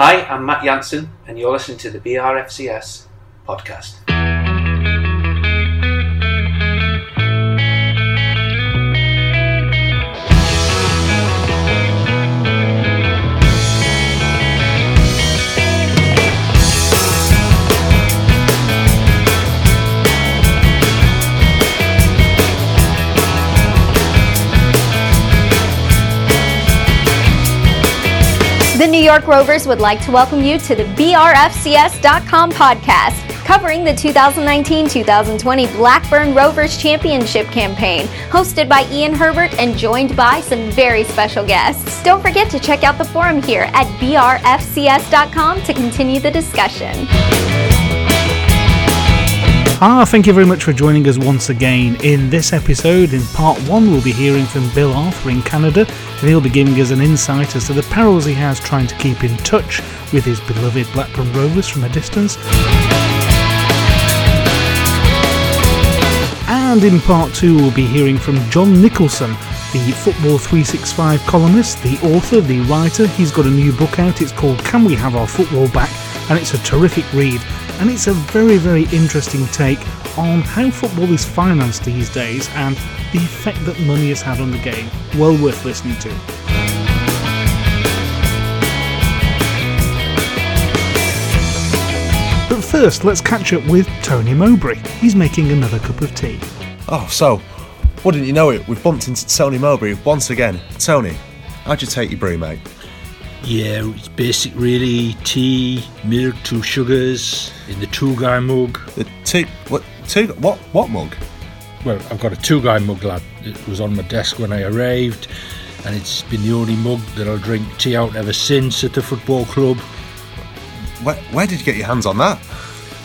Hi, I'm Matt Jansen, and you're listening to the BRFCS podcast. New York Rovers would like to welcome you to the BRFCS.com podcast, covering the 2019 2020 Blackburn Rovers Championship campaign, hosted by Ian Herbert and joined by some very special guests. Don't forget to check out the forum here at BRFCS.com to continue the discussion. Ah, thank you very much for joining us once again. In this episode, in part one, we'll be hearing from Bill Arthur in Canada, and he'll be giving us an insight as to the perils he has trying to keep in touch with his beloved Blackburn Rovers from a distance. And in part two, we'll be hearing from John Nicholson, the Football 365 columnist, the author, the writer. He's got a new book out. It's called Can We Have Our Football Back? And it's a terrific read and it's a very, very interesting take on how football is financed these days and the effect that money has had on the game. Well worth listening to. But first, let's catch up with Tony Mowbray. He's making another cup of tea. Oh, so, wouldn't you know it, we've bumped into Tony Mowbray once again. Tony, how'd you take your brew, mate? Yeah, it's basic really. Tea, milk, two sugars in the Tugay mug. The two, what, two, what, what mug? Well, I've got a Tugay mug, lad. It was on my desk when I arrived, and it's been the only mug that I'll drink tea out ever since at the football club. Where, where did you get your hands on that?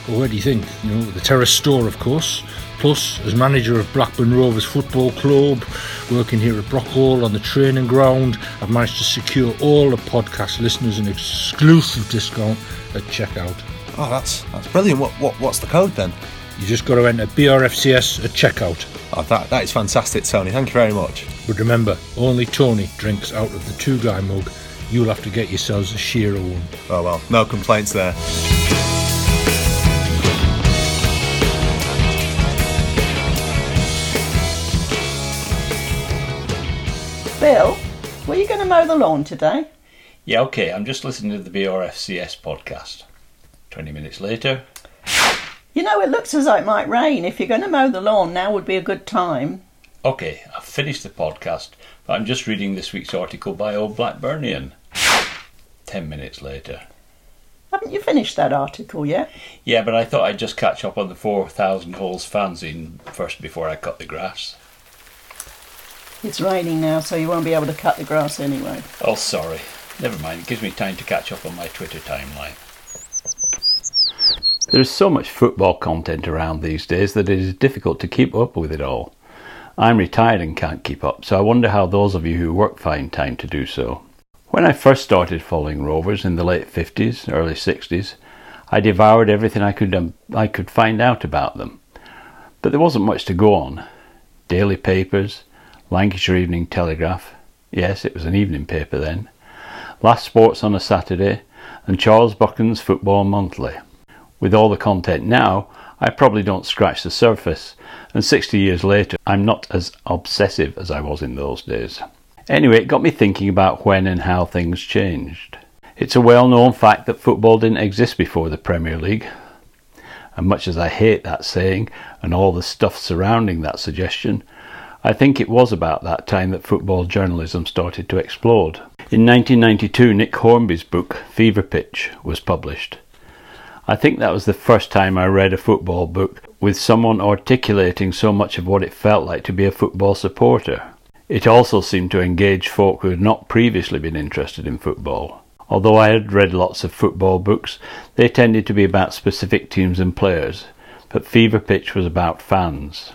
Well, where do you think? You know, the Terrace store, of course. Plus, as manager of Blackburn Rovers Football Club, working here at Brockhall on the training ground, I've managed to secure all the podcast listeners an exclusive discount at checkout. Oh, that's that's brilliant. What, what what's the code then? You just got to enter BRFCS at checkout. Oh, that that is fantastic, Tony. Thank you very much. But remember, only Tony drinks out of the Tugay mug. You'll have to get yourselves a shearer one. Oh well, no complaints there. Bill, were you going to mow the lawn today? Yeah, okay, I'm just listening to the BRFCS podcast. 20 minutes later. You know, it looks as though it might rain. If you're going to mow the lawn, now would be a good time. Okay, I've finished the podcast, but I'm just reading this week's article by Old Blackburnian. 10 minutes later. Haven't you finished that article yet? Yeah, but I thought I'd just catch up on the 4,000 holes fanzine first before I cut the grass. It's raining now, so you won't be able to cut the grass anyway. Oh, sorry. Never mind, it gives me time to catch up on my Twitter timeline. There's so much football content around these days that it is difficult to keep up with it all. I'm retired and can't keep up, so I wonder how those of you who work find time to do so. When I first started following Rovers in the late 50s, early 60s, I devoured everything I could um, I could find out about them. But there wasn't much to go on. Daily papers, Lancashire Evening Telegraph, yes, it was an evening paper then, Last Sports on a Saturday, and Charles Buchan's Football Monthly. With all the content now, I probably don't scratch the surface, and 60 years later, I'm not as obsessive as I was in those days. Anyway, it got me thinking about when and how things changed. It's a well known fact that football didn't exist before the Premier League. And much as I hate that saying and all the stuff surrounding that suggestion, I think it was about that time that football journalism started to explode. In 1992, Nick Hornby's book, Fever Pitch, was published. I think that was the first time I read a football book with someone articulating so much of what it felt like to be a football supporter. It also seemed to engage folk who had not previously been interested in football. Although I had read lots of football books, they tended to be about specific teams and players, but Fever Pitch was about fans.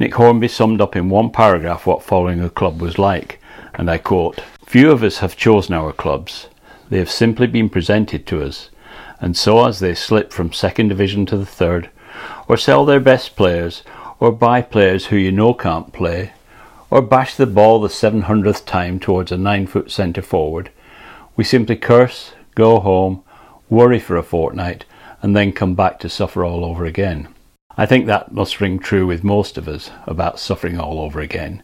Nick Hornby summed up in one paragraph what following a club was like, and I quote Few of us have chosen our clubs. They have simply been presented to us, and so as they slip from second division to the third, or sell their best players, or buy players who you know can't play, or bash the ball the seven hundredth time towards a nine foot centre forward, we simply curse, go home, worry for a fortnight, and then come back to suffer all over again. I think that must ring true with most of us about suffering all over again.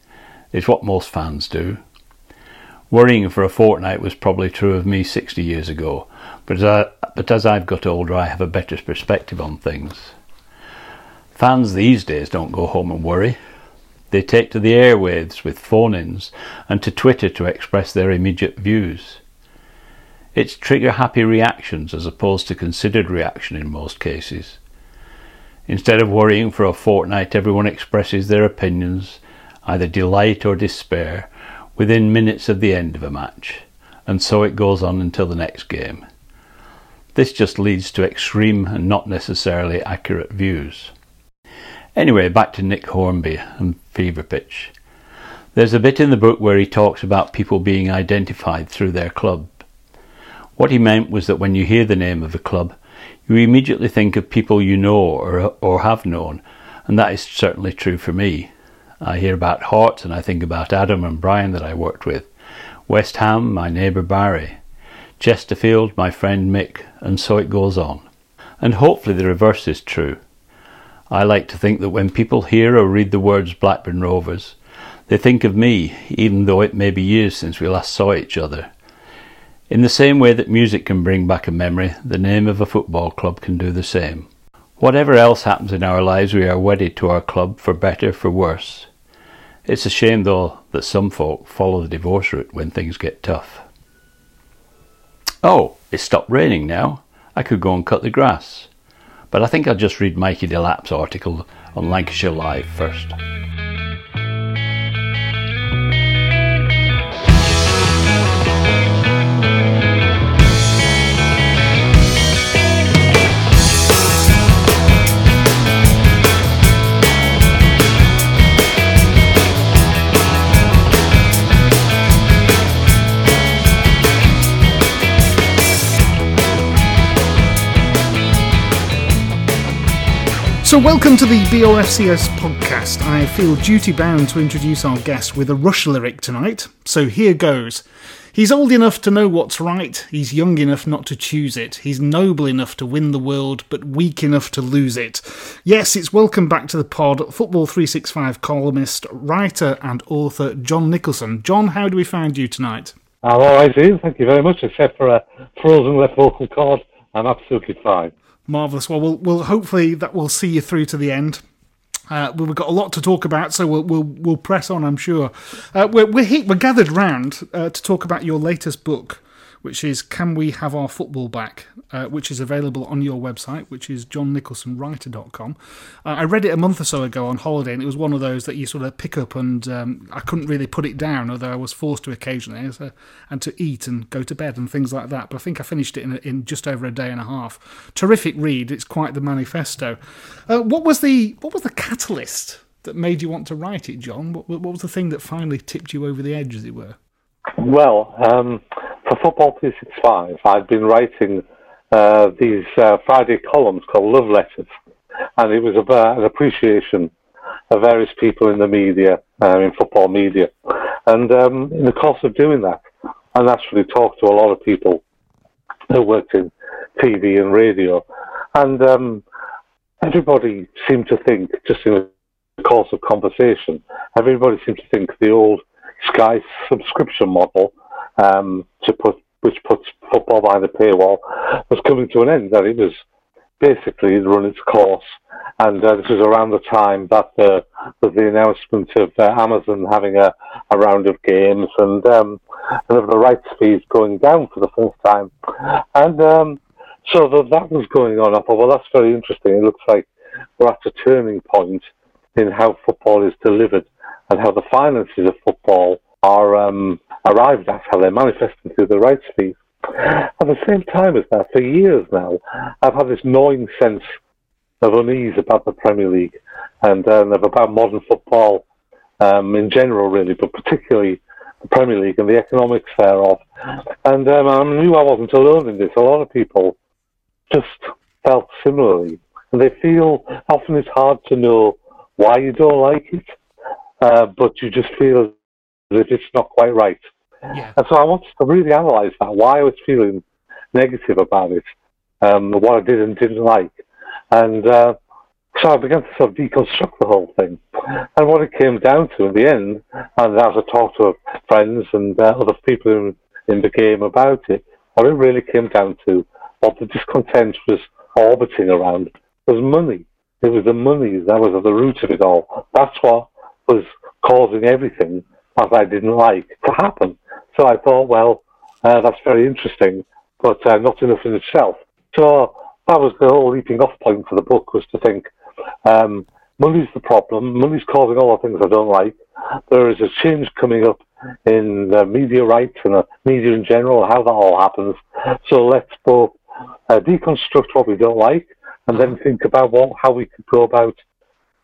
It's what most fans do. Worrying for a fortnight was probably true of me 60 years ago, but as, I, but as I've got older, I have a better perspective on things. Fans these days don't go home and worry. They take to the airwaves with phone ins and to Twitter to express their immediate views. It's trigger happy reactions as opposed to considered reaction in most cases. Instead of worrying for a fortnight, everyone expresses their opinions, either delight or despair, within minutes of the end of a match, and so it goes on until the next game. This just leads to extreme and not necessarily accurate views. Anyway, back to Nick Hornby and Fever Pitch. There's a bit in the book where he talks about people being identified through their club. What he meant was that when you hear the name of a club, you immediately think of people you know or, or have known, and that is certainly true for me. I hear about Hearts and I think about Adam and Brian that I worked with, West Ham, my neighbour Barry, Chesterfield, my friend Mick, and so it goes on. And hopefully the reverse is true. I like to think that when people hear or read the words Blackburn Rovers, they think of me, even though it may be years since we last saw each other. In the same way that music can bring back a memory, the name of a football club can do the same. Whatever else happens in our lives, we are wedded to our club, for better, for worse. It's a shame, though, that some folk follow the divorce route when things get tough. Oh, it's stopped raining now. I could go and cut the grass. But I think I'll just read Mikey Delap's article on Lancashire Live first. So, welcome to the BRFCS podcast. I feel duty bound to introduce our guest with a Rush lyric tonight. So, here goes. He's old enough to know what's right, he's young enough not to choose it, he's noble enough to win the world, but weak enough to lose it. Yes, it's welcome back to the pod, Football 365 columnist, writer, and author John Nicholson. John, how do we find you tonight? Right, Ian. Thank you very much, except for a frozen left vocal cord. I'm absolutely fine. Marvelous. Well, we'll, we'll hopefully that we'll see you through to the end. Uh, we've got a lot to talk about, so we'll we'll, we'll press on. I'm sure. Uh, we're we're, we're gathered round uh, to talk about your latest book, which is "Can We Have Our Football Back," uh, which is available on your website, which is johnnicholsonwriter.com. Uh, I read it a month or so ago on holiday, and it was one of those that you sort of pick up, and um, I couldn't really put it down, although I was forced to occasionally, so, and to eat and go to bed and things like that. But I think I finished it in, in just over a day and a half. Terrific read. It's quite the manifesto. Uh, what was the what was the catalyst that made you want to write it, John? What, what was the thing that finally tipped you over the edge, as it were? Well, um, for Football 365, I've been writing uh, these uh, Friday columns called Love Letters, and it was about an appreciation of various people in the media, uh, in football media. And um, in the course of doing that, I naturally talked to a lot of people who worked in TV and radio, and um, everybody seemed to think, just in the course of conversation, everybody seemed to think the old Sky subscription model um, to put which puts football behind the paywall was coming to an end. That it was basically run its course, and uh, this was around the time that uh, was the announcement of uh, Amazon having a, a round of games and um, and of the rights fees going down for the first time, and um, so that that was going on. I thought, well, that's very interesting. It looks like we're at a turning point in how football is delivered and how the finances of football are um, arrived at, how they're manifesting through the rights fees. At the same time as that, for years now, I've had this gnawing sense of unease about the Premier League and um, about modern football um, in general, really, but particularly the Premier League and the economics thereof. And um, I knew I wasn't alone in this. A lot of people just felt similarly. And they feel often it's hard to know why you don't like it, uh, but you just feel if it's not quite right. Yeah. And so I wanted to really analyse that, why I was feeling negative about it, um, what I did and didn't like. And uh, so I began to sort of deconstruct the whole thing. And what it came down to in the end, and as I talked to friends and uh, other people in, in the game about it, what it really came down to, what the discontent was orbiting around, was money. It was the money that was at the root of it all. That's what was causing everything that I didn't like to happen. So I thought, well, uh, that's very interesting, but uh, not enough in itself. So that was the whole leaping off point for the book was to think, um, money's the problem. Money's causing all the things I don't like. There is a change coming up in the media rights and the media in general, how that all happens. So let's both uh, deconstruct what we don't like and then think about what, how we could go about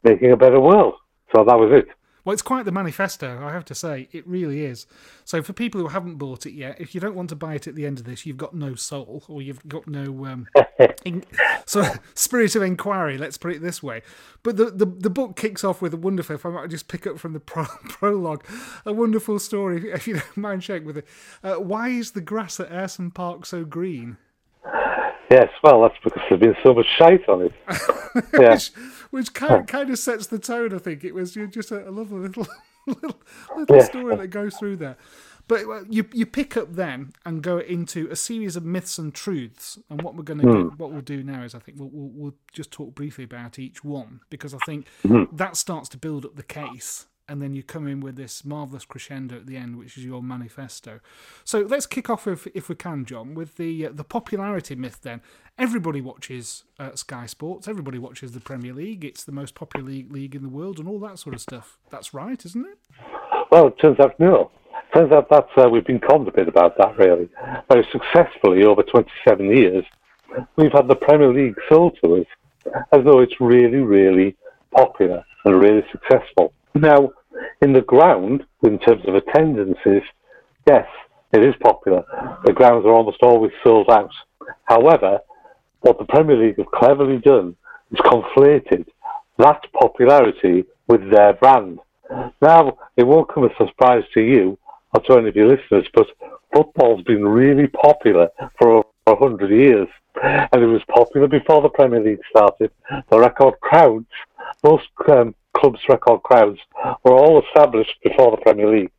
making a better world. So that was it. Well, it's quite the manifesto, I have to say. It really is. So, for people who haven't bought it yet, if you don't want to buy it at the end of this, you've got no soul or you've got no um, in, so spirit of inquiry. Let's put it this way. But the, the, the book kicks off with a wonderful. If I might just pick up from the pro, prologue, a wonderful story. If you don't mind sharing with it, uh, why is the grass at Ayresome Park so green? Yes, well, that's because there's been so much shite on it. Yeah. which, which kind, kind of sets the tone, I think. It was just a, a lovely little little, little yeah. story that goes through there. But you you pick up then and go into a series of myths and truths. And what we're going to mm. what we'll do now is I think we'll, we'll, we'll just talk briefly about each one because I think mm. that starts to build up the case and then you come in with this marvelous crescendo at the end, which is your manifesto. So let's kick off, if, if we can, John, with the uh, the popularity myth. Then everybody watches uh, Sky Sports, everybody watches the Premier League. It's the most popular league, league in the world, and all that sort of stuff. That's right, isn't it? Well, it turns out no. Turns out that uh, we've been conned a bit about that, really. Very successfully over 27 years, we've had the Premier League sold to us as though it's really, really popular and really successful. Now, in the ground, in terms of attendances, yes, it is popular. The grounds are almost always sold out. However, what the Premier League have cleverly done is conflated that popularity with their brand. Now, it won't come as a surprise to you or to any of your listeners, but football's been really popular for over 100 years. And it was popular before the Premier League started. The record crowds, most um, clubs' record crowds were all established before the Premier League.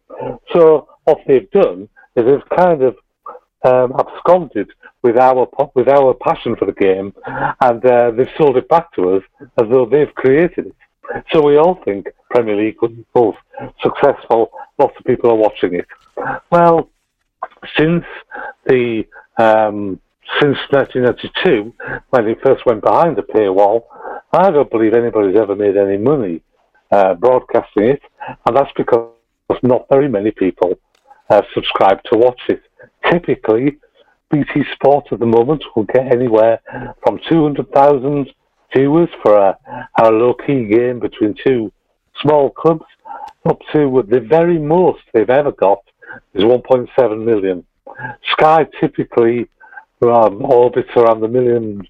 So what they've done is they've kind of um, absconded with our with our passion for the game, and uh, they've sold it back to us as though they've created it. So we all think Premier League equals successful. Lots of people are watching it. Well, since the um, since 1992, when it first went behind the paywall, I don't believe anybody's ever made any money uh, broadcasting it, and that's because not very many people have subscribed to watch it. Typically, BT Sport at the moment will get anywhere from 200,000 viewers for a, a low key game between two small clubs up to the very most they've ever got is 1.7 million. Sky typically um, orbits around the million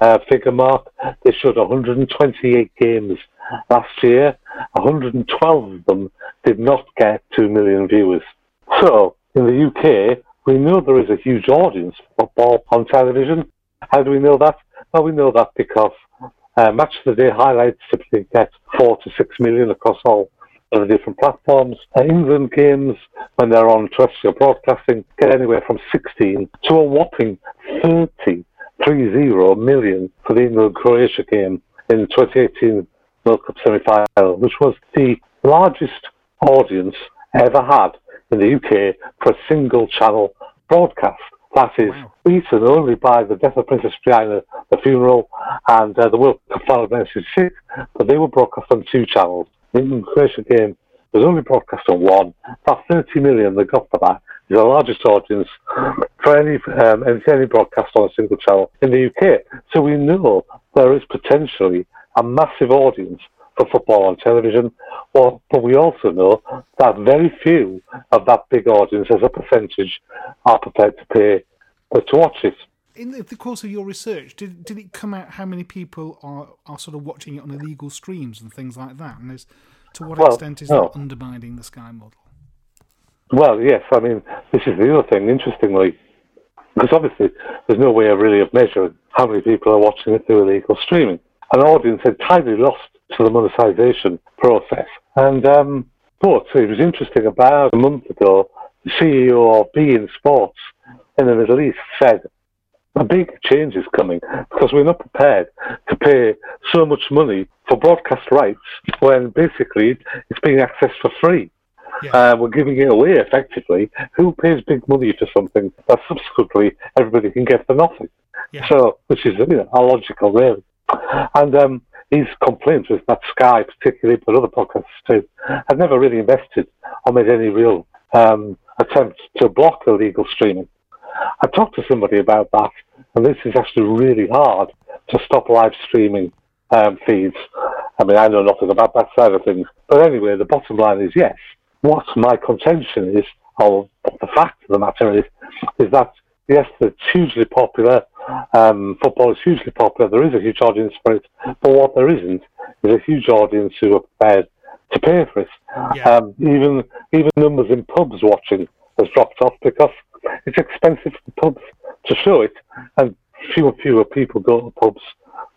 uh, figure mark. They showed 128 games last year. 112 of them did not get 2 million viewers. So, in the UK, we know there is a huge audience for football on television. How do we know that? Well, we know that because uh, Match of the Day highlights typically get 4 to 6 million across all of the different platforms. Uh, England games, when they're on terrestrial broadcasting, get anywhere from 16 to a whopping 30 3-0 million for the England-Croatia game in the 2018 World Cup semi-final, which was the largest audience ever had in the UK for a single channel broadcast. That is wow. beaten only by the death of Princess Diana, the funeral, and uh, the World Cup final of 1966, but they were broadcast on two channels. The England-Croatia game was only broadcast on one. That 30 million they got for that is the largest audience for any, um, any broadcast on a single channel in the UK. So we know there is potentially a massive audience for football on television, well, but we also know that very few of that big audience, as a percentage, are prepared to pay to watch it. In the course of your research, did did it come out how many people are, are sort of watching it on illegal streams and things like that? And is, to what well, extent is that undermining the Sky model? Well, yes. I mean, this is the other thing. Interestingly, because obviously there's no way of really of measuring how many people are watching it through illegal streaming. An audience entirely lost to the monetization process. And um, but it was interesting. About a month ago, the CEO of beIN Sports in the Middle East said a big change is coming because we're not prepared to pay so much money for broadcast rights when basically it's being accessed for free. Yeah. Uh, we're giving it away effectively. Who pays big money for something that subsequently everybody can get for nothing? Yeah. So, which is you know, illogical, really. And um, his complaint was that Sky, particularly, but other podcasts too, had never really invested or made any real um, attempt to block illegal streaming. I talked to somebody about that, and this is actually really hard to stop live streaming um, feeds. I mean, I know nothing about that side of things, but anyway, the bottom line is yes. What my contention is, or the fact of the matter is, is that yes, it's hugely popular. Um, football is hugely popular. There is a huge audience for it, but what there isn't is a huge audience who are prepared to pay for it. Yeah. Um, even even numbers in pubs watching has dropped off because it's expensive for pubs to show it, and fewer and fewer people go to pubs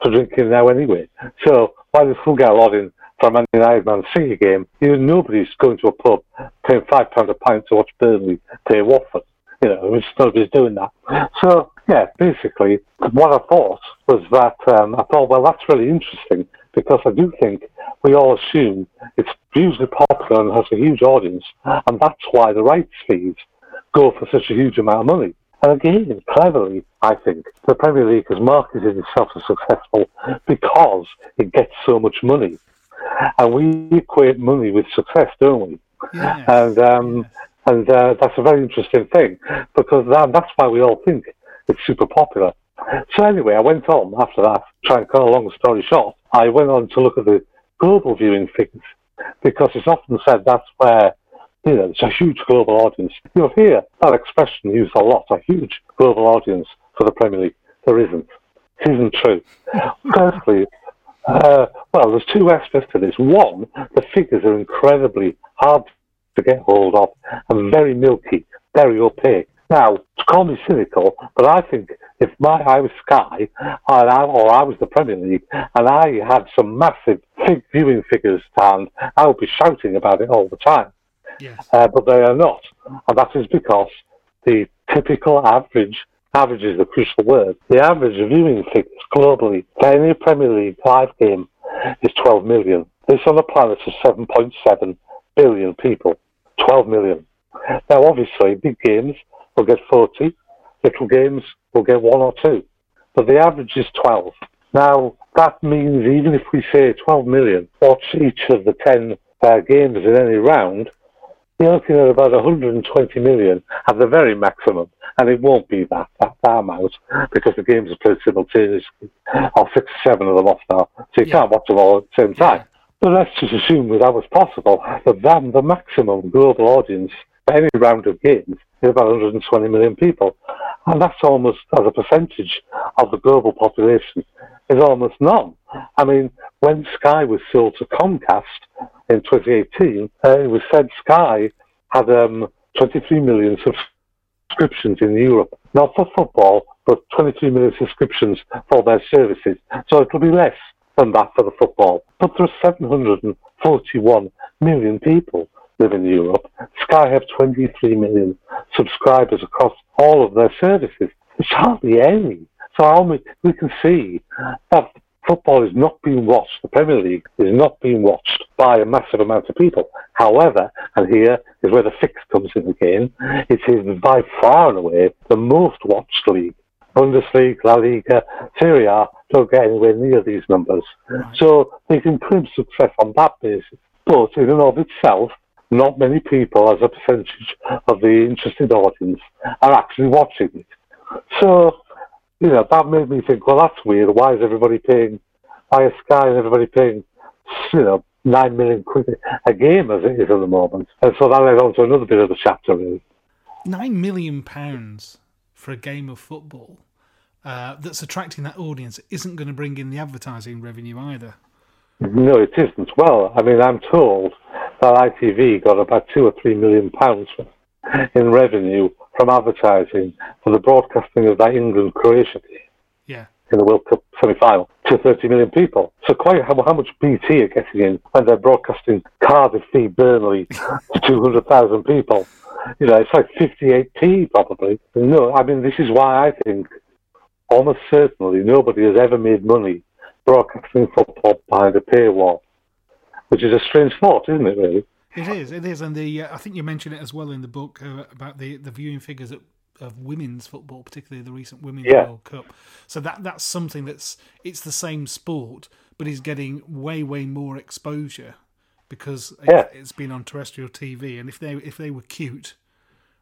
for drinking now anyway. So why they still get a lot in from an United Man City game, you know, nobody's going to a pub paying five pound a pint to watch Burnley play Watford. You know, nobody's doing that. So yeah, basically, what I thought was that um, I thought, well, that's really interesting because I do think we all assume it's hugely popular and has a huge audience, and that's why the rights fees go for such a huge amount of money. And again, cleverly, I think, the Premier League has marketed itself as successful because it gets so much money. And we equate money with success, don't we? Yes. And um, yes. and uh, that's a very interesting thing because that, that's why we all think it's super popular. So anyway, I went on after that, trying to cut a long story short. I went on to look at the global viewing figures because it's often said that's where you know, it's a huge global audience. You'll hear that expression used a lot, a huge global audience for the Premier League. There isn't. It isn't true. Firstly, uh, well, there's two aspects to this. One, the figures are incredibly hard to get hold of and very milky, very opaque. Now, to call me cynical, but I think if my I was Sky or I, or I was the Premier League and I had some massive viewing figures to hand, I would be shouting about it all the time. Yes. Uh, but they are not. And that is because the typical average, average is a crucial word, the average viewing figures globally for any Premier League live game is 12 million. This on a planet of 7.7 billion people. 12 million. Now, obviously, big games will get 40, little games will get one or two, but the average is 12. Now, that means even if we say 12 million watch each of the 10 uh, games in any round, you're looking at about 120 million at the very maximum, and it won't be that, that, that amount because the games are played simultaneously, or six or seven of them off now, so you yeah. can't watch them all at the same time. But let's just assume that that was possible, that then the maximum global audience for any round of games is about 120 million people. And that's almost, as a percentage of the global population, is almost none. I mean, when Sky was sold to Comcast in 2018, uh, it was said Sky had um, 23 million subscriptions in Europe, not for football, but 23 million subscriptions for their services. So it'll be less than that for the football. But there are 741 million people live in Europe. Sky have 23 million subscribers across all of their services. It's hardly any. So we can see that football is not being watched, the Premier League is not being watched by a massive amount of people. However, and here is where the fix comes in again, it is by far and away the most watched league. Bundesliga, La Liga, Serie A don't get anywhere near these numbers. Right. So they can claim success on that basis. But in and of itself, not many people, as a percentage of the interested audience, are actually watching it. So you know, that made me think, well, that's weird. Why is everybody paying, why is Sky and everybody paying, you know, nine million quid a game as it is at the moment? And so that led on to another bit of the chapter, really. Nine million pounds for a game of football uh, that's attracting that audience isn't going to bring in the advertising revenue either. No, it isn't. Well, I mean, I'm told that ITV got about two or three million pounds in revenue from advertising for the broadcasting of that England Croatia game Yeah. in the World Cup semi final to 30 million people. So, quite how, how much BT are getting in when they're broadcasting Cardiff v Burnley to 200,000 people? You know, it's like 58p probably. No, I mean, this is why I think almost certainly nobody has ever made money broadcasting football behind a paywall, which is a strange thought, isn't it, really? It is, it is, and the uh, I think you mentioned it as well in the book uh, about the, the viewing figures of, of women's football, particularly the recent Women's Yeah. World Cup. So that that's something that's it's the same sport, but is getting way way more exposure because it, Yeah. it's been on terrestrial TV. And if they if they were cute,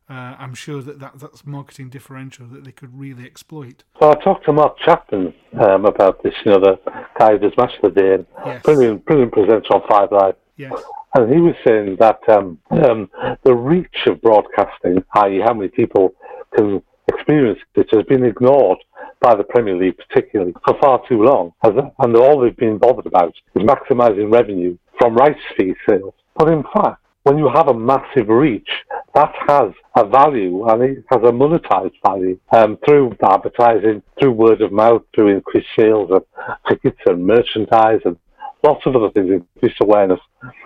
uh, I'm sure that, that that's marketing differential that they could really exploit. So I talked to Mark Chapman um, about this, you know, the guy who does the Day, Yes. brilliant, brilliant presenter on Five Live. Yes, And he was saying that um, um, the reach of broadcasting, i.e., how many people can experience it, has been ignored by the Premier League, particularly for far too long. And all they've been bothered about is maximising revenue from rights fee sales. But in fact, when you have a massive reach, that has a value and it has a monetized value um, through advertising, through word of mouth, through increased sales of tickets and merchandise and lots of other things, increased awareness.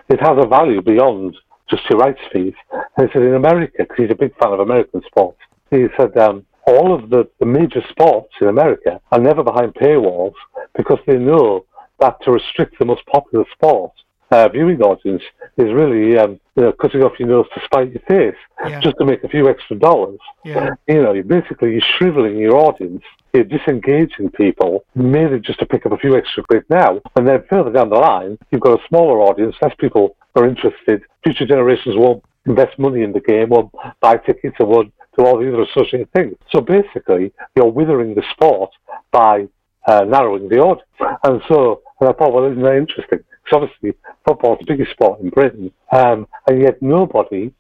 It has a value beyond just your rights fees. And he said in America, because he's a big fan of American sports, he said um, all of the, the major sports in America are never behind paywalls because they know that to restrict the most popular sport uh, viewing audience is really um, you know, cutting off your nose to spite your face Yeah. just to make a few extra dollars. Yeah. You know, you're basically you're shriveling your audience, you're disengaging people merely just to pick up a few extra quid now, and then further down the line, you've got a smaller audience, less people are interested. Future generations won't invest money in the game, won't buy tickets, and won't do all the other associated things. So basically, you're withering the sport by uh, narrowing the audience. And so, and I thought, well, isn't that interesting? Because obviously, football's the biggest sport in Britain, um, and yet nobody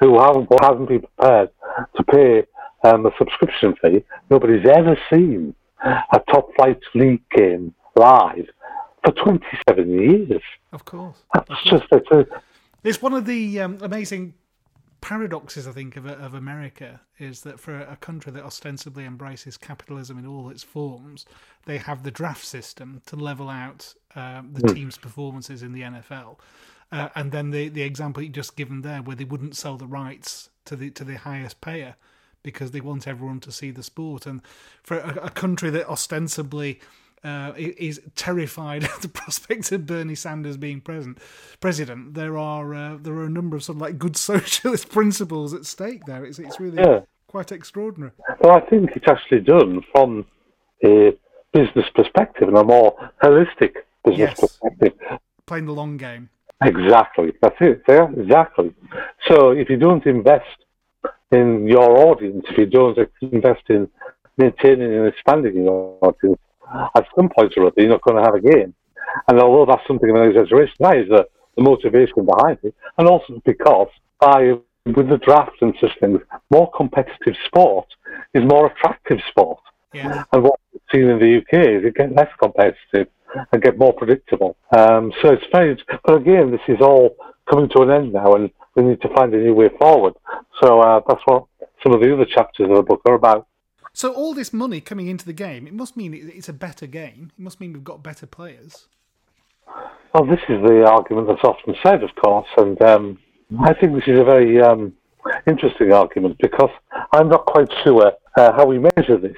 who hasn't, hasn't been prepared to pay um, a subscription fee, nobody's ever seen a top flight league game live for 27 years. of course. That's just it's a, It's one of the um, amazing paradoxes, I think, of, of America is that for a country that ostensibly embraces capitalism in all its forms, they have the draft system to level out um, the team's performances in the NFL. Uh, and then the, the example you just given there, where they wouldn't sell the rights to the to the highest payer because they want everyone to see the sport. And for a, a country that ostensibly uh, is terrified at the prospect of Bernie Sanders being present, president, there are uh, there are a number of sort of like good socialist principles at stake there. It's it's really Yeah. quite extraordinary. Well, I think it's actually done from a business perspective and a more holistic business Yes. perspective. Playing the long game. Exactly. That's it. Yeah, exactly. So if you don't invest in your audience, if you don't invest in maintaining and expanding your audience, at some point or other, you're not going to have a game. And although that's something of an exaggeration, that is the, the motivation behind it. And also because by with the draft and such things, more competitive sport is more attractive sport. Yeah. And what we've seen in the UK is it get less competitive and get more predictable. Um, so it's very, but again, this is all coming to an end now, and we need to find a new way forward. So uh, that's what some of the other chapters of the book are about. So all this money coming into the game, it must mean it's a better game. It must mean we've got better players. Well, this is the argument that's often said, of course, and um, I think this is a very um, interesting argument because I'm not quite sure uh, how we measure this.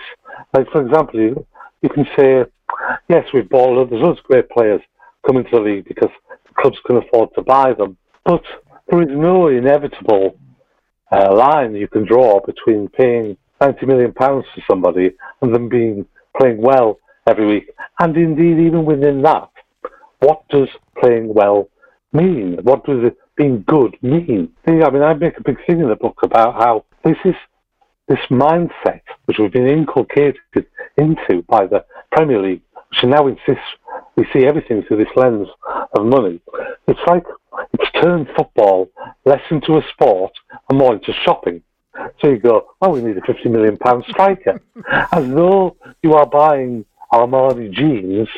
Like, for example, you, you can say, yes, we've bought, there's loads of great players coming to the league because the clubs can afford to buy them, but there is no inevitable uh, line you can draw between paying 90 million pounds to somebody and them being playing well every week. And indeed, even within that, what does playing well mean? What does it being good mean? I mean, I make a big thing in the book about how this is this mindset which we've been inculcated into by the Premier League, which now insists we see everything through this lens of money. It's like it's turned football less into a sport and more into shopping. So you go, oh, we need a fifty million pound striker, as though you are buying Armani jeans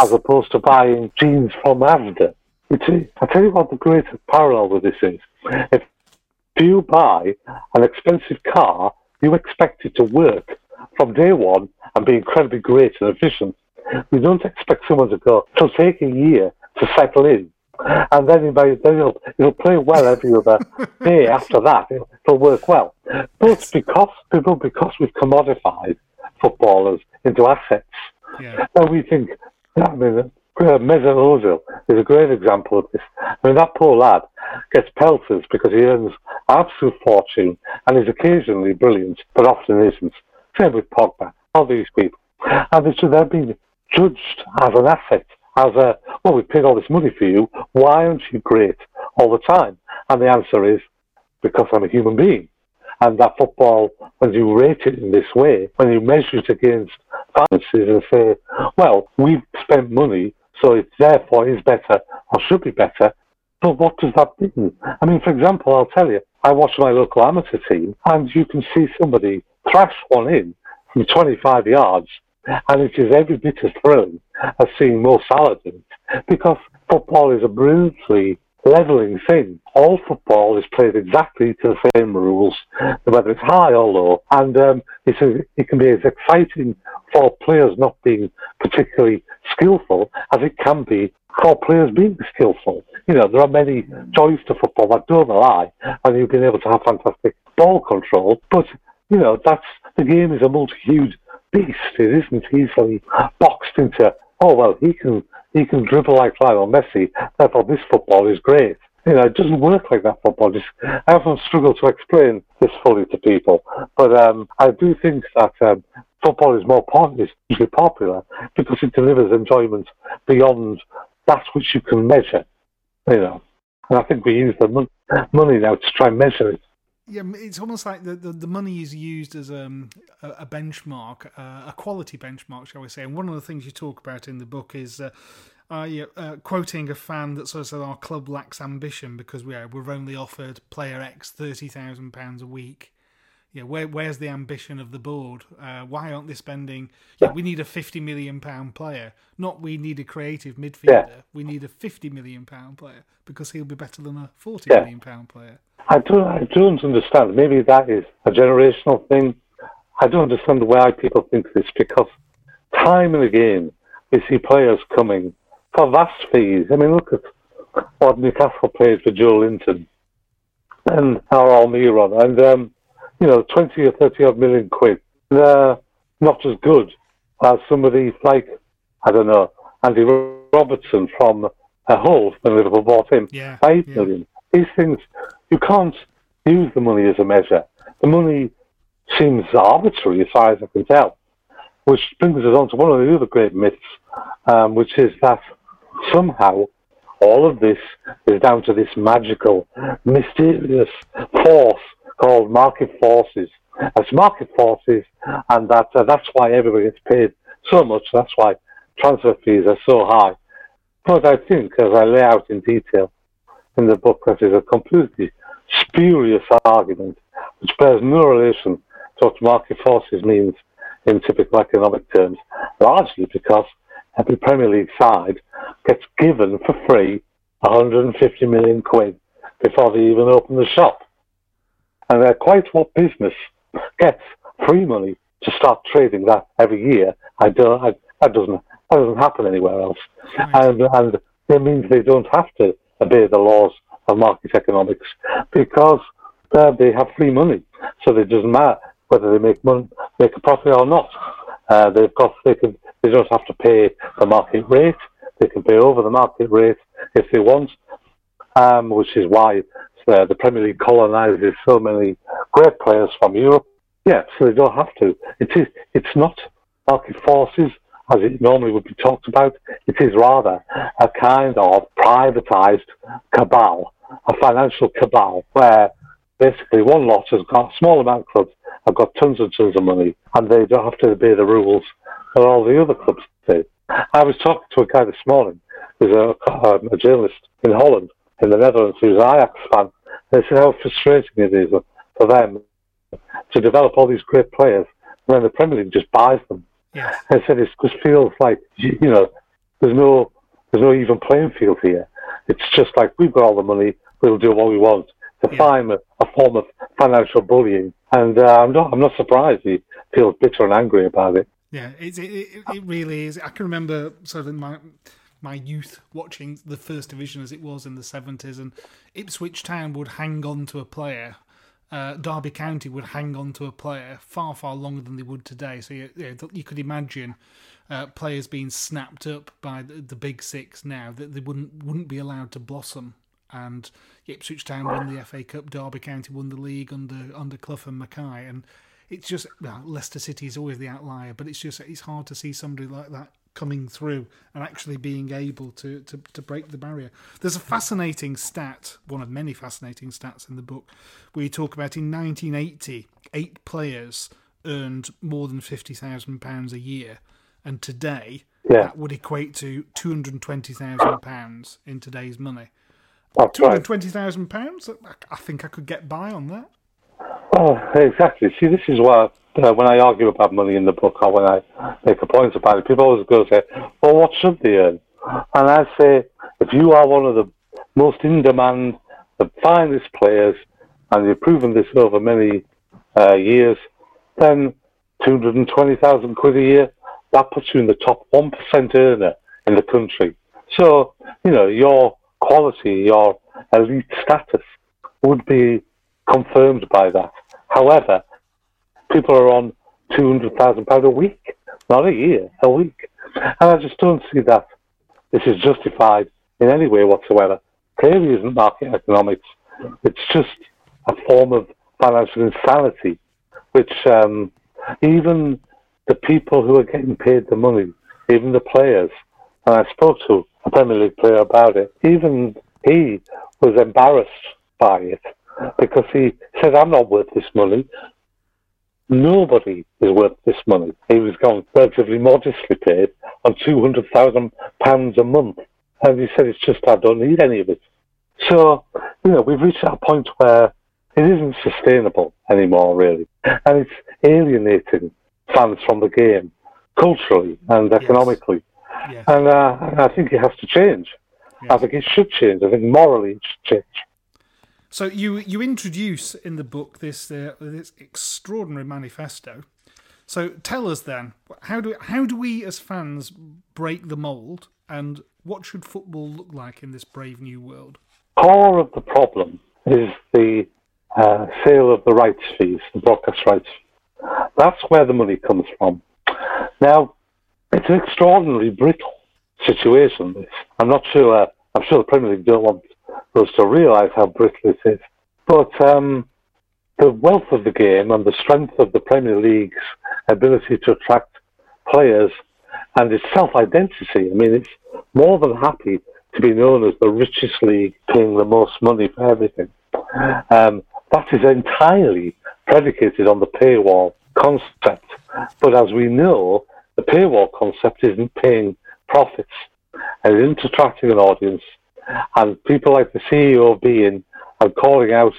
as opposed to buying jeans from Asda. It's, I tell you what the great parallel with this is. If you buy an expensive car? You expect it to work from day one and be incredibly great and efficient. We don't expect someone to go. It'll take a year to settle in, and then, then it'll, it'll play well every other day after that. It'll, it'll work well. But because people, because we've commodified footballers into assets, Yeah. and we think, I mean, uh, Mesut Ozil is a great example of this. I mean, that poor lad gets pelters because he earns absolute fortune and is occasionally brilliant, but often isn't. Same with Pogba, all these people. And they should then be judged as an asset, as a, well, we paid all this money for you, why aren't you great all the time? And the answer is, because I'm a human being. And that football, when you rate it in this way, when you measure it against finances and say, well, we've spent money, so it therefore is better or should be better. But what does that mean? I mean, for example, I'll tell you, I watch my local amateur team, and you can see somebody thrash one in from 25 yards, and it is every bit as thrilling as seeing Mo it, because football is a brilliantly levelling thing. All football is played exactly to the same rules, whether it's high or low, and um, a, it can be as exciting for players not being particularly skillful as it can be for players being skillful. You know, there are many joys to football that don't lie, and you've been able to have fantastic ball control, but you know, that's the game is a multi-hued beast. It isn't easily boxed into. Oh well, he can he can dribble like Lionel Messi. Therefore, this football is great. You know, it doesn't work like that football. I often struggle to explain this fully to people, but um, I do think that um, football is more po- popular because it delivers enjoyment beyond that which you can measure. You know, and I think we use the mon- money now to try and measure it. Yeah, it's almost like the, the, the money is used as um, a, a benchmark, uh, a quality benchmark, shall we say. And one of the things you talk about in the book is uh, uh, uh, quoting a fan that sort of said our club lacks ambition because we are, we're only offered player X £30,000 a week. Yeah, where, where's the ambition of the board? Uh, why aren't they spending? Yeah, we need a fifty million pound player, not we need a creative midfielder. Yeah. We need a fifty million pound player because he'll be better than a forty Yeah. million pound player. I don't, I don't understand. Maybe that is a generational thing. I don't understand why people think this because time and again we see players coming for vast fees. I mean, look at what Newcastle paid for Joelinton and our Almiron, and um, you know, twenty or thirty odd million quid. They're not as good as somebody like I don't know Andy Robertson from uh, Hull when Liverpool bought him Yeah, eight yeah. million. These things you can't use the money as a measure. The money seems arbitrary as far as I can tell, which brings us on to one of the other great myths, um, which is that somehow all of this is down to this magical, mysterious force called market forces. It's market forces, and that uh, that's why everybody gets paid so much. That's why transfer fees are so high. But I think, as I lay out in detail in the book, that is a completely spurious argument which bears no relation to what market forces means in typical economic terms, largely because every Premier League side gets given for free 150 million quid before they even open the shop. And uh, quite what business gets free money to start trading that every year, I don't, I, that doesn't that doesn't happen anywhere else, and and it means they don't have to obey the laws of market economics because uh, they have free money, so it doesn't matter whether they make money, make a profit or not. Uh, they've got they can they don't have to pay the market rate. They can pay over the market rate if they want, um, which is why uh, the Premier League colonises so many great players from Europe. Yeah, so they don't have to. It is. It's not market forces as it normally would be talked about. It is rather a kind of privatised cabal, a financial cabal, where basically one lot has got a small amount of clubs have got tons and tons of money, and they don't have to obey the rules that all the other clubs do. I was talking to a guy this morning who's a, um, a journalist in Holland, in the Netherlands, who's an Ajax fan. They said how frustrating it is for them to develop all these great players, and then the Premier League just buys them. Yes. I said it just feels like you know there's no there's no even playing field here. It's just like we've got all the money, we'll do what we want. define a, a form of financial bullying. And uh, I'm not I'm not surprised he feels bitter and angry about it. Yeah, it, it, it really is. I can remember sort of in my my youth watching the first division as it was in the 70s, and Ipswich Town would hang on to a player. Uh, Derby County would hang on to a player far, far longer than they would today. So you, you, know, you could imagine uh, players being snapped up by the, the, big six now that they wouldn't wouldn't be allowed to blossom. And Ipswich Town won the FA Cup, Derby County won the league under under Clough and Mackay, and it's just well, Leicester City is always the outlier, but it's just it's hard to see somebody like that coming through and actually being able to, to, to break the barrier. There's a fascinating stat, one of many fascinating stats in the book, where you talk about in 1980, eight players earned more than £50,000 a year. And today, yeah. that would equate to £220,000 in today's money. £220,000? I think I could get by on that. Oh, exactly. See, this is why uh, when I argue about money in the book or when I make a point about it, people always go say, well, what should they earn? And I say, if you are one of the most in demand, the finest players, and you've proven this over many uh, years, then 220,000 quid a year, that puts you in the top 1% earner in the country. So, you know, your quality, your elite status would be confirmed by that. However, people are on £200,000 a week, not a year, a week. And I just don't see that this is justified in any way whatsoever. Clearly isn't market economics. It's just a form of financial insanity, which um, even the people who are getting paid the money, even the players, and I spoke to a Premier League player about it, even he was embarrassed by it because he said, I'm not worth this money. Nobody is worth this money. He was going relatively modestly paid on £200,000 a month. And he said, it's just, I don't need any of it. So, you know, we've reached that point where it isn't sustainable anymore, really. And it's alienating fans from the game, culturally and economically. Yes. Yes. And uh, I think it has to change. Yes. I think it should change. I think morally it should change. So you you introduce in the book this uh, this extraordinary manifesto. So tell us then how do how do we as fans break the mold, and what should football look like in this brave new world? Core of the problem is the uh, sale of the rights fees, the broadcast rights. That's where the money comes from. Now, it's an extraordinarily brittle situation. I'm not sure. Uh, I'm sure the Premier League don't want us to realise how brittle it is. But um, the wealth of the game and the strength of the Premier League's ability to attract players and its self-identity. I mean, it's more than happy to be known as the richest league, paying the most money for everything. Um, that is entirely predicated on the paywall concept. But as we know, the paywall concept isn't paying profits and it isn't attracting an audience and people like the CEO of beIN are calling out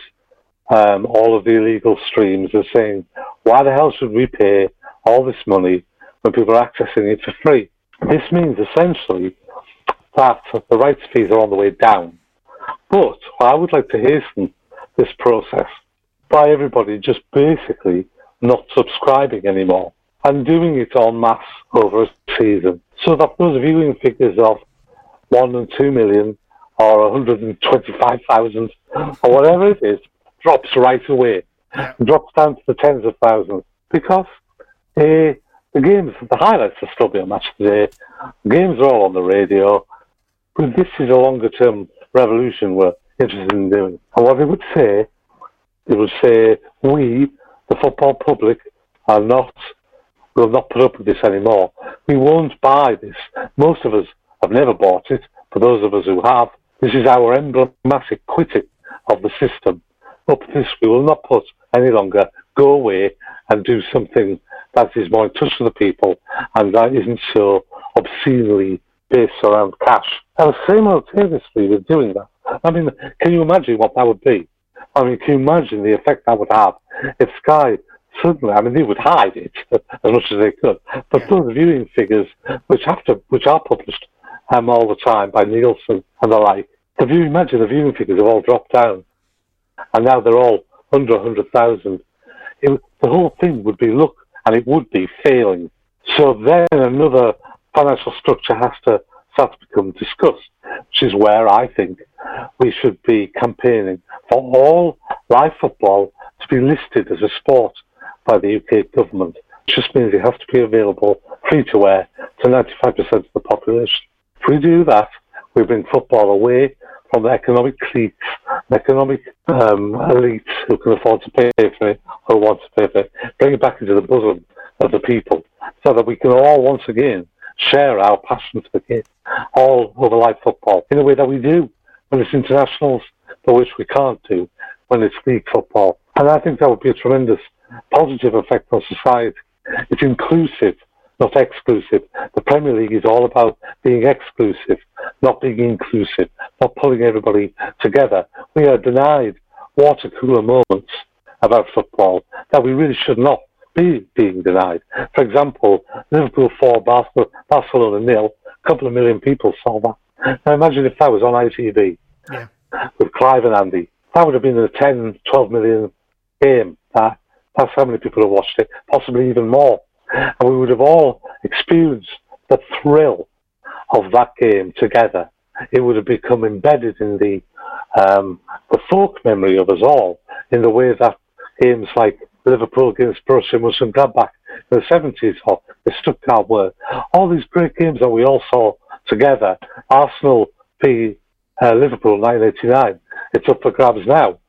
um, all of the illegal streams and saying, why the hell should we pay all this money when people are accessing it for free? This means essentially that the rights fees are on the way down. But I would like to hasten this process by everybody just basically not subscribing anymore and doing it en masse over a season so that those viewing figures of one and two million or 125,000 or whatever it is drops right away, drops down to the tens of thousands because uh, the games, the highlights are still being matched today. The games are all on the radio, but this is a longer term revolution we're interested in doing. And what they would say, they would say, we, the football public, are not, will not put up with this anymore. We won't buy this. Most of us have never bought it, but those of us who have, this is our emblematic quitting of the system. Up this, we will not put any longer go away and do something that is more in touch with the people and that isn't so obscenely based around cash. And simultaneously with doing that, I mean, can you imagine what that would be? I mean, can you imagine the effect that would have if Sky suddenly, I mean, they would hide it as much as they could, but those viewing figures, which have to, which are published um, all the time by Nielsen and the like. Have you imagine the viewing figures have all dropped down? and now they're all under 100,000. The whole thing would be look, and it would be failing. So then another financial structure has to start to become discussed, which is where I think we should be campaigning for all live football to be listed as a sport by the UK government. It just means it has to be available free to air to 95% of the population. If we do that, we bring football away from the economic cliques, economic um, elites who can afford to pay for it or want to pay for it, bring it back into the bosom of the people so that we can all once again share our passion for the game all over live football in a way that we do when it's internationals, but which we can't do when it's league football. And I think that would be a tremendous positive effect on society. It's inclusive, not exclusive. The Premier League is all about being exclusive, not being inclusive, not pulling everybody together. We are denied water cooler moments about football that we really should not be being denied. For example, Liverpool 4, Barcelona nil, a couple of million people saw that. Now imagine if that was on ITV yeah. with Clive and Andy. That would have been a 10, 12 million game. That, that's how many people have watched it, possibly even more. And we would have all experienced the thrill of that game together. It would have become embedded in the um, the folk memory of us all in the way that games like Liverpool against Borussia Mönchengladbach in the 70s or the Stuttgart were. All these great games that we all saw together. Arsenal v uh, Liverpool 1989. It's up for grabs now.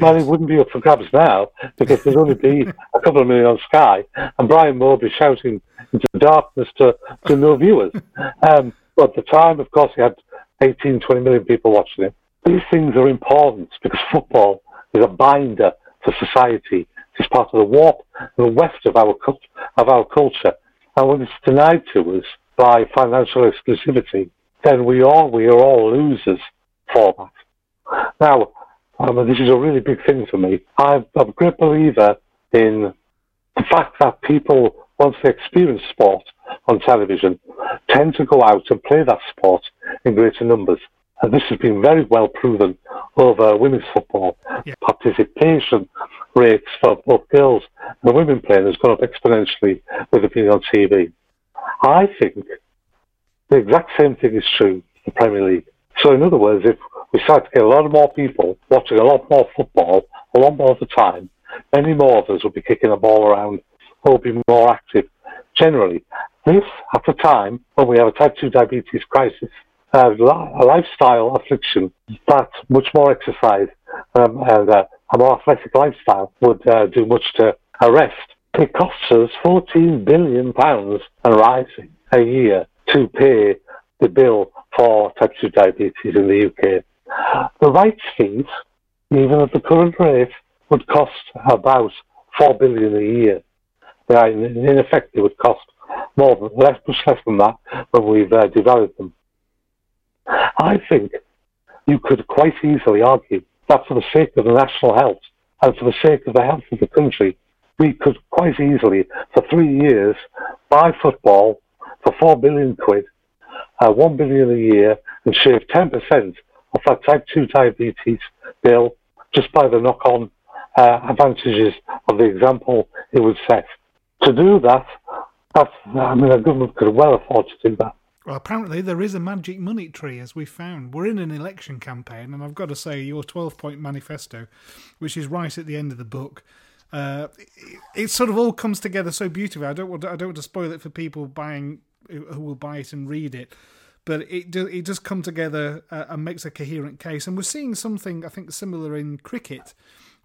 Well, it wouldn't be up for grabs now because there'd only be a couple of million on Sky and Brian Moore be shouting into the darkness to, to no viewers. Um, but at the time, of course, he had 18, 20 million people watching it. These things are important because football is a binder for society. It's part of the warp, and the weft of our of our culture. And when it's denied to us by financial exclusivity, then we are we are all losers for that. Now, um, this is a really big thing for me. I'm, I'm a great believer in the fact that people, once they experience sport on television, tend to go out and play that sport in greater numbers. And this has been very well proven over women's football. Yeah. Participation rates for both girls and women playing has gone up exponentially with it being on TV. I think the exact same thing is true for the Premier League. So, in other words, if we start to get a lot more people watching a lot more football, a lot more of the time, many more of us will be kicking a ball around, will be more active. Generally, this at a time when we have a type 2 diabetes crisis, uh, a lifestyle affliction that much more exercise um, and uh, a more athletic lifestyle would uh, do much to arrest. It costs us 14 billion pounds and rising a year to pay the bill for type 2 diabetes in the UK. The rights fees, even at the current rate, would cost about 4 billion a year. In effect, it would cost more than less, much less than that when we've uh, devalued them. I think you could quite easily argue that for the sake of the national health and for the sake of the health of the country, we could quite easily, for three years, buy football for four billion quid, uh, one billion a year, and shave 10% of that type 2 diabetes bill just by the knock on uh, advantages of the example it would set. To do that, that's, I mean, a government could well afford to do that. Well, apparently there is a magic money tree, as we found. We're in an election campaign, and I've got to say, your 12 point manifesto, which is right at the end of the book, uh, it, it, sort of all comes together so beautifully. I don't want to, I don't want to spoil it for people buying who will buy it and read it, but it do, it does come together uh, and makes a coherent case. And we're seeing something I think similar in cricket,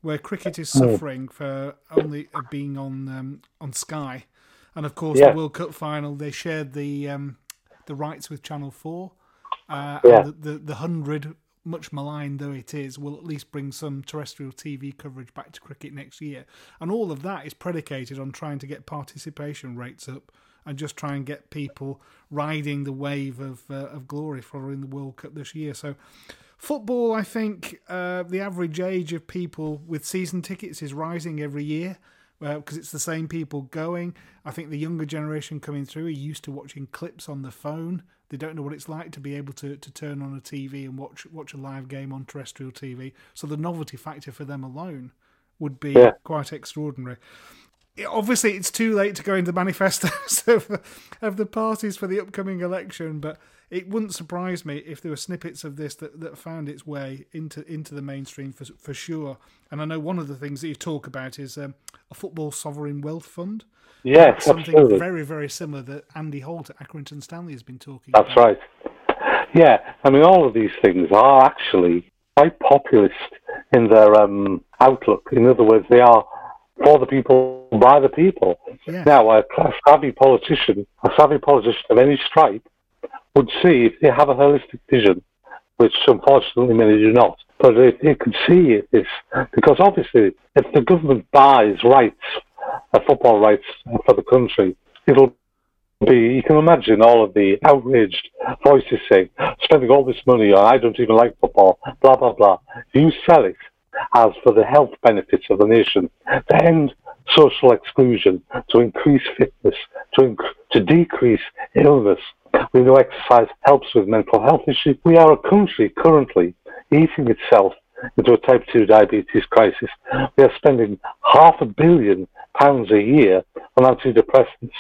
where cricket is oh. suffering for only uh, being on um, on Sky, and of course yeah. the World Cup final they shared the um, the rights with Channel Four. Uh, yeah. the, the, the hundred, much maligned though it is, will at least bring some terrestrial TV coverage back to cricket next year. And all of that is predicated on trying to get participation rates up and just try and get people riding the wave of uh, of glory following the World Cup this year. So. Football, I think uh, the average age of people with season tickets is rising every year because it's the same people going. I think the younger generation coming through are used to watching clips on the phone. They don't know what it's like to be able to, to turn on a TV and watch watch a live game on terrestrial TV. So the novelty factor for them alone would be Yeah. quite extraordinary. Obviously, it's too late to go into manifestos of the, of the parties for the upcoming election, but it wouldn't surprise me if there were snippets of this that, that found its way into into the mainstream for for sure. And I know one of the things that you talk about is um, a football sovereign wealth fund. Yes, something absolutely. very very similar that Andy Holt at Accrington Stanley has been talking. About. That's about. right. Yeah, I mean, all of these things are actually quite populist in their um, outlook. In other words, they are for the people, by the people. Yeah. Now, a a savvy politician, a savvy politician of any stripe, would see if they have a holistic vision, which unfortunately many do not. But if they could see it, this because obviously, if the government buys rights, uh, football rights for the country, it'll be, you can imagine all of the outraged voices saying, spending all this money on, I don't even like football, blah, blah, blah. You sell it as for the health benefits of the nation, to end social exclusion, to increase fitness, to, inc- to decrease illness. We know exercise helps with mental health issues. We are a country currently eating itself into a type 2 diabetes crisis. We are spending half a billion pounds a year on antidepressants,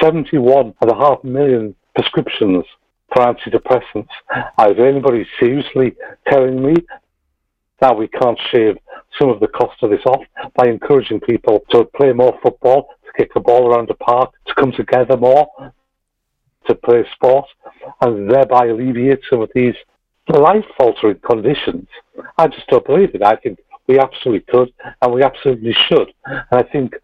71 and a half million prescriptions for antidepressants. Is anybody seriously telling me that we can't shave some of the cost of this off by encouraging people to play more football, to kick the ball around the park, to come together more, to play sport, and thereby alleviate some of these life-altering conditions. I just don't believe it. I think we absolutely could, and we absolutely should. And I think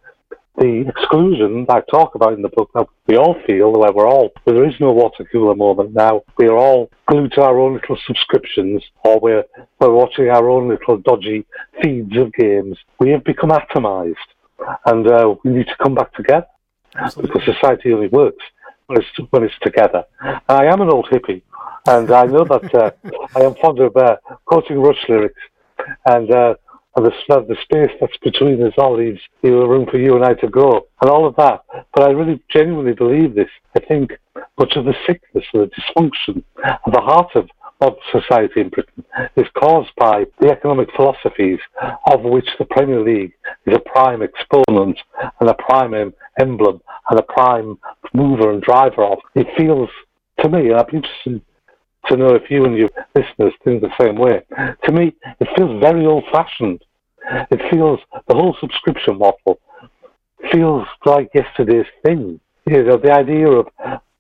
the exclusion that I talk about in the book, that we all feel where we're all, there is no water cooler moment now. We are all glued to our own little subscriptions, or we're, we're watching our own little dodgy feeds of games. We have become atomized, and uh, we need to come back together because society only works when it's when it's together. I am an old hippie, and I know that uh, I am fond of uh, quoting Rush lyrics, and uh, and the, the space that's between us all leaves leave a room for you and I to grow, and all of that. But I really genuinely believe this. I think much of the sickness and the dysfunction at the heart of of society in Britain is caused by the economic philosophies of which the Premier League is a prime exponent and a prime em- emblem and a prime mover and driver of. It feels to me, and I'd be interested to know if you and your listeners think the same way. To me, it feels very old fashioned. It feels the whole subscription model feels like yesterday's thing. You know, the idea of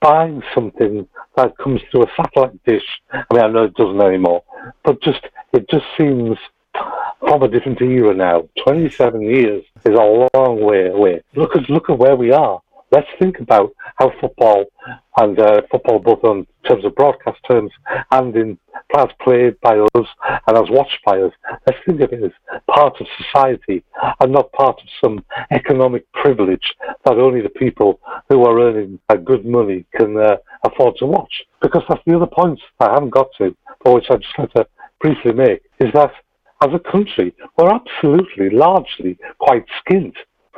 buying something that comes through a satellite dish. I mean, I know it doesn't anymore, but just it just seems from a different era now. Twenty-seven years is a long way away. Look at look at where we are. Let's think about how football and uh, football, both in terms of broadcast terms and in as played by us and as watched by us. Let's think of it as part of society and not part of some economic privilege that only the people who are earning good money can uh, afford to watch. Because that's the other point I haven't got to, but which I'd just like to briefly make, is that as a country, we're absolutely, largely quite skint.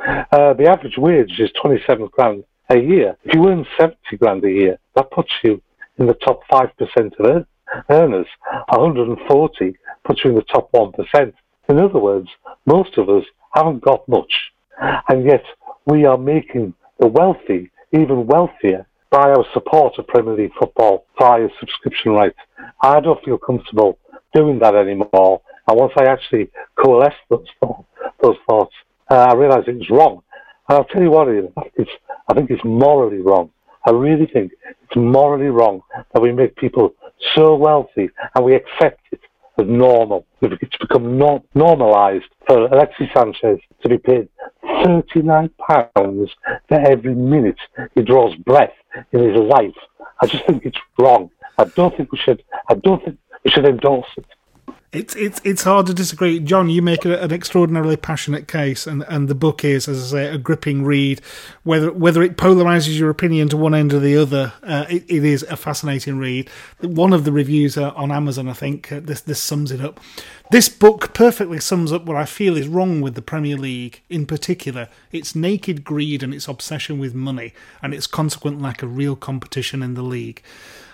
Uh, the average wage is 27 grand a year. If you earn 70 grand a year, that puts you in the top 5% of earners. 140 puts you in the top 1%. In other words, most of us haven't got much. And yet we are making the wealthy even wealthier by our support of Premier League football via subscription rights. I don't feel comfortable doing that anymore. And once I actually coalesce those, thoughts- those thoughts, Uh, I realise it was wrong. And I'll tell you what, I think it's, I think it's morally wrong. I really think it's morally wrong that we make people so wealthy and we accept it as normal. It's become nor- normalised for Alexis Sanchez to be paid £39 for every minute he draws breath in his life. I just think it's wrong. I don't think we should. I don't think we should endorse it. It's it's it's hard to disagree, John. You make an extraordinarily passionate case, and, and the book is, as I say, a gripping read. Whether whether it polarizes your opinion to one end or the other, uh, it, it is a fascinating read. One of the reviews on Amazon, I think, uh, this this sums it up. This book perfectly sums up what I feel is wrong with the Premier League, in particular, its naked greed and its obsession with money, and its consequent lack of real competition in the league.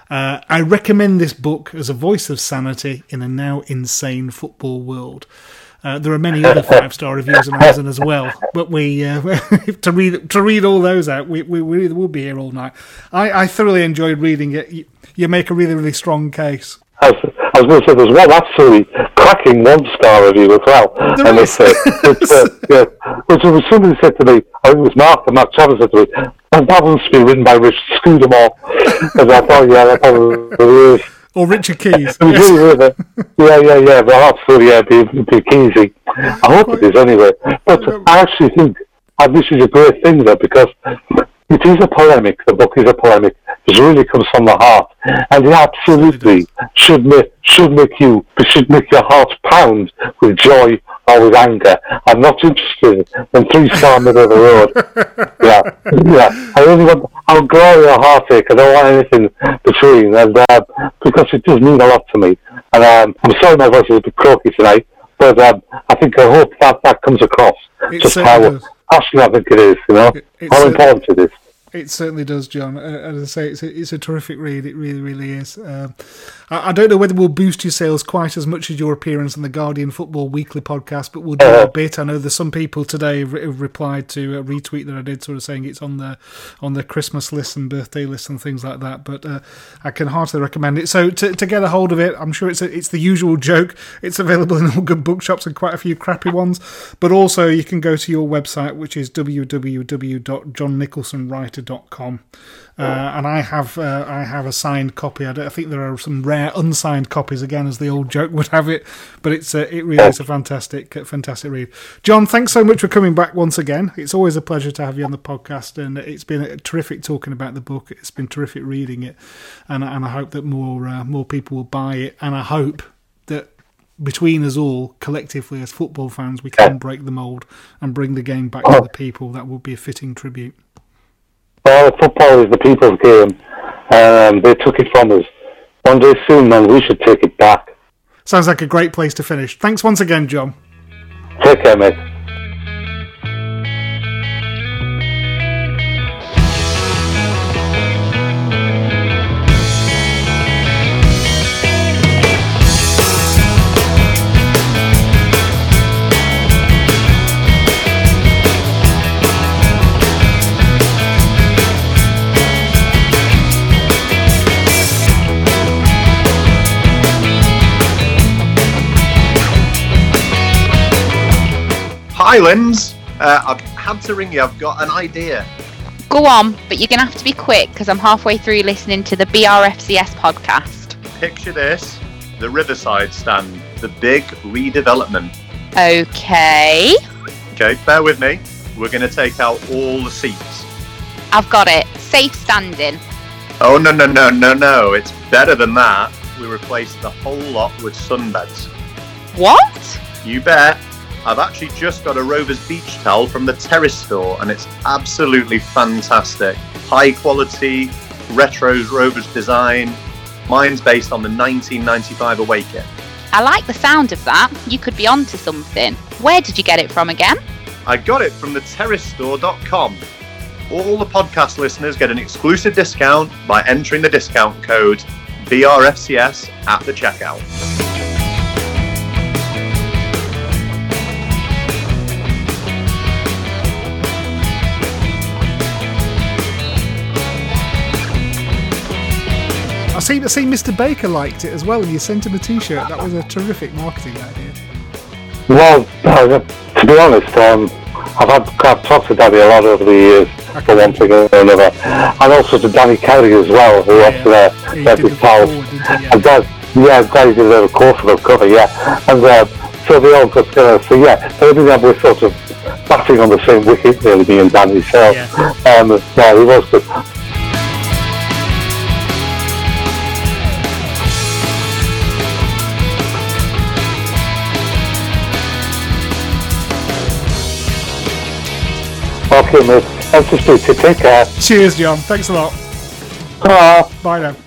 Uh, I recommend this book as a voice of sanity in a now insane football world. Uh, there are many other five star reviews on Amazon as well, but we uh, to read to read all those out, we we we will be here all night. I, I thoroughly enjoyed reading it. You, you make a really really strong case. I was, going to say there's one absolutely cracking one star review as well, There and is. it's, uh, it's uh, yeah, which was somebody said to me, I think it was Mark and Mark Chavez said to me, "Oh, that must be written by Rich Scudamore," and I thought, yeah, that probably is. Or Richard Keys. Yes. Yeah, yeah, yeah. But absolutely, yeah, be, be easy. I hope it is anyway. But I actually think and this is a great thing though because it is a polemic. The book is a polemic. It really comes from the heart, and it absolutely should make should make you should make your heart pound with joy or with anger. I'm not interested in three star middle of the road. Yeah, yeah. I only want I'll glory or heartache. I don't want anything between, and uh, because it does mean a lot to me. And um, I'm sorry my voice is a bit croaky tonight, but um, I think I hope that that comes across It just how does. Passionate I think it is. You know it's how important it is. It certainly does, John. Uh, As I say, it's a, it's a terrific read. It really, really is. Um, I, I don't know whether we'll boost your sales quite as much as your appearance on the Guardian Football Weekly podcast, but we'll do Uh-huh. a bit. I know there's some people today who have replied to a retweet that I did, sort of saying it's on the on the Christmas list and birthday list and things like that. But uh, I can heartily recommend it. So to, to get a hold of it, I'm sure it's a, it's the usual joke. It's available in all good bookshops and quite a few crappy ones. But also you can go to your website, which is www.johnnicholsonwriter.com. Uh, and I have uh, I have a signed copy. I, I think there are some rare unsigned copies again, as the old joke would have it. But it's uh, it really is a fantastic uh, fantastic read. John, thanks so much for coming back once again. It's always a pleasure to have you on the podcast, and it's been uh, terrific talking about the book. It's been terrific reading it, and and I hope that more uh, more people will buy it, and I hope that between us all, collectively as football fans, we can break the mould and bring the game back to the people. That would be a fitting tribute. Well, football is the people's game. Um, they took it from us. One day soon, man, we should take it back. Sounds like a great place to finish. Thanks once again, John. Take care, mate. Highlands, uh, I've had to ring you. I've got an idea. Go on, but you're going to have to be quick because I'm halfway through listening to the BRFCS podcast. Picture this the Riverside stand, the big redevelopment. Okay, Okay, bear with me. We're going to take out all the seats. I've got it. Safe standing. Oh, no, no, no, no, no. It's better than that. We replaced the whole lot with sunbeds. What? You bet. I've actually just got a Rovers beach towel from the Terrace store, and it's absolutely fantastic. High quality, retro Rovers design. Mine's based on the 1995 away kit. I like the sound of that. You could be onto something. Where did you get it from again? I got it from the terracestore.com. All the podcast listeners get an exclusive discount by entering the discount code BRFCS at the checkout. See, see Mr. Baker liked it as well, and you sent him a t shirt. That was a terrific marketing idea. Well, uh, to be honest, um, I've had I've talked to Danny a lot over the years, for one thing or another, and also to Danny Kelly as well, who Yeah. uh, He their did the big towels. forward, didn't he? Yeah. And Dan, yeah, Danny did a little course for the cover, yeah, and uh, so they all got together. So yeah, everything we're sort of batting on the same wicket, really, me and Danny. So Yeah. um, yeah, he was good. Thanks for speaking. Take care. Cheers, John. Thanks a lot. Ta. Bye now.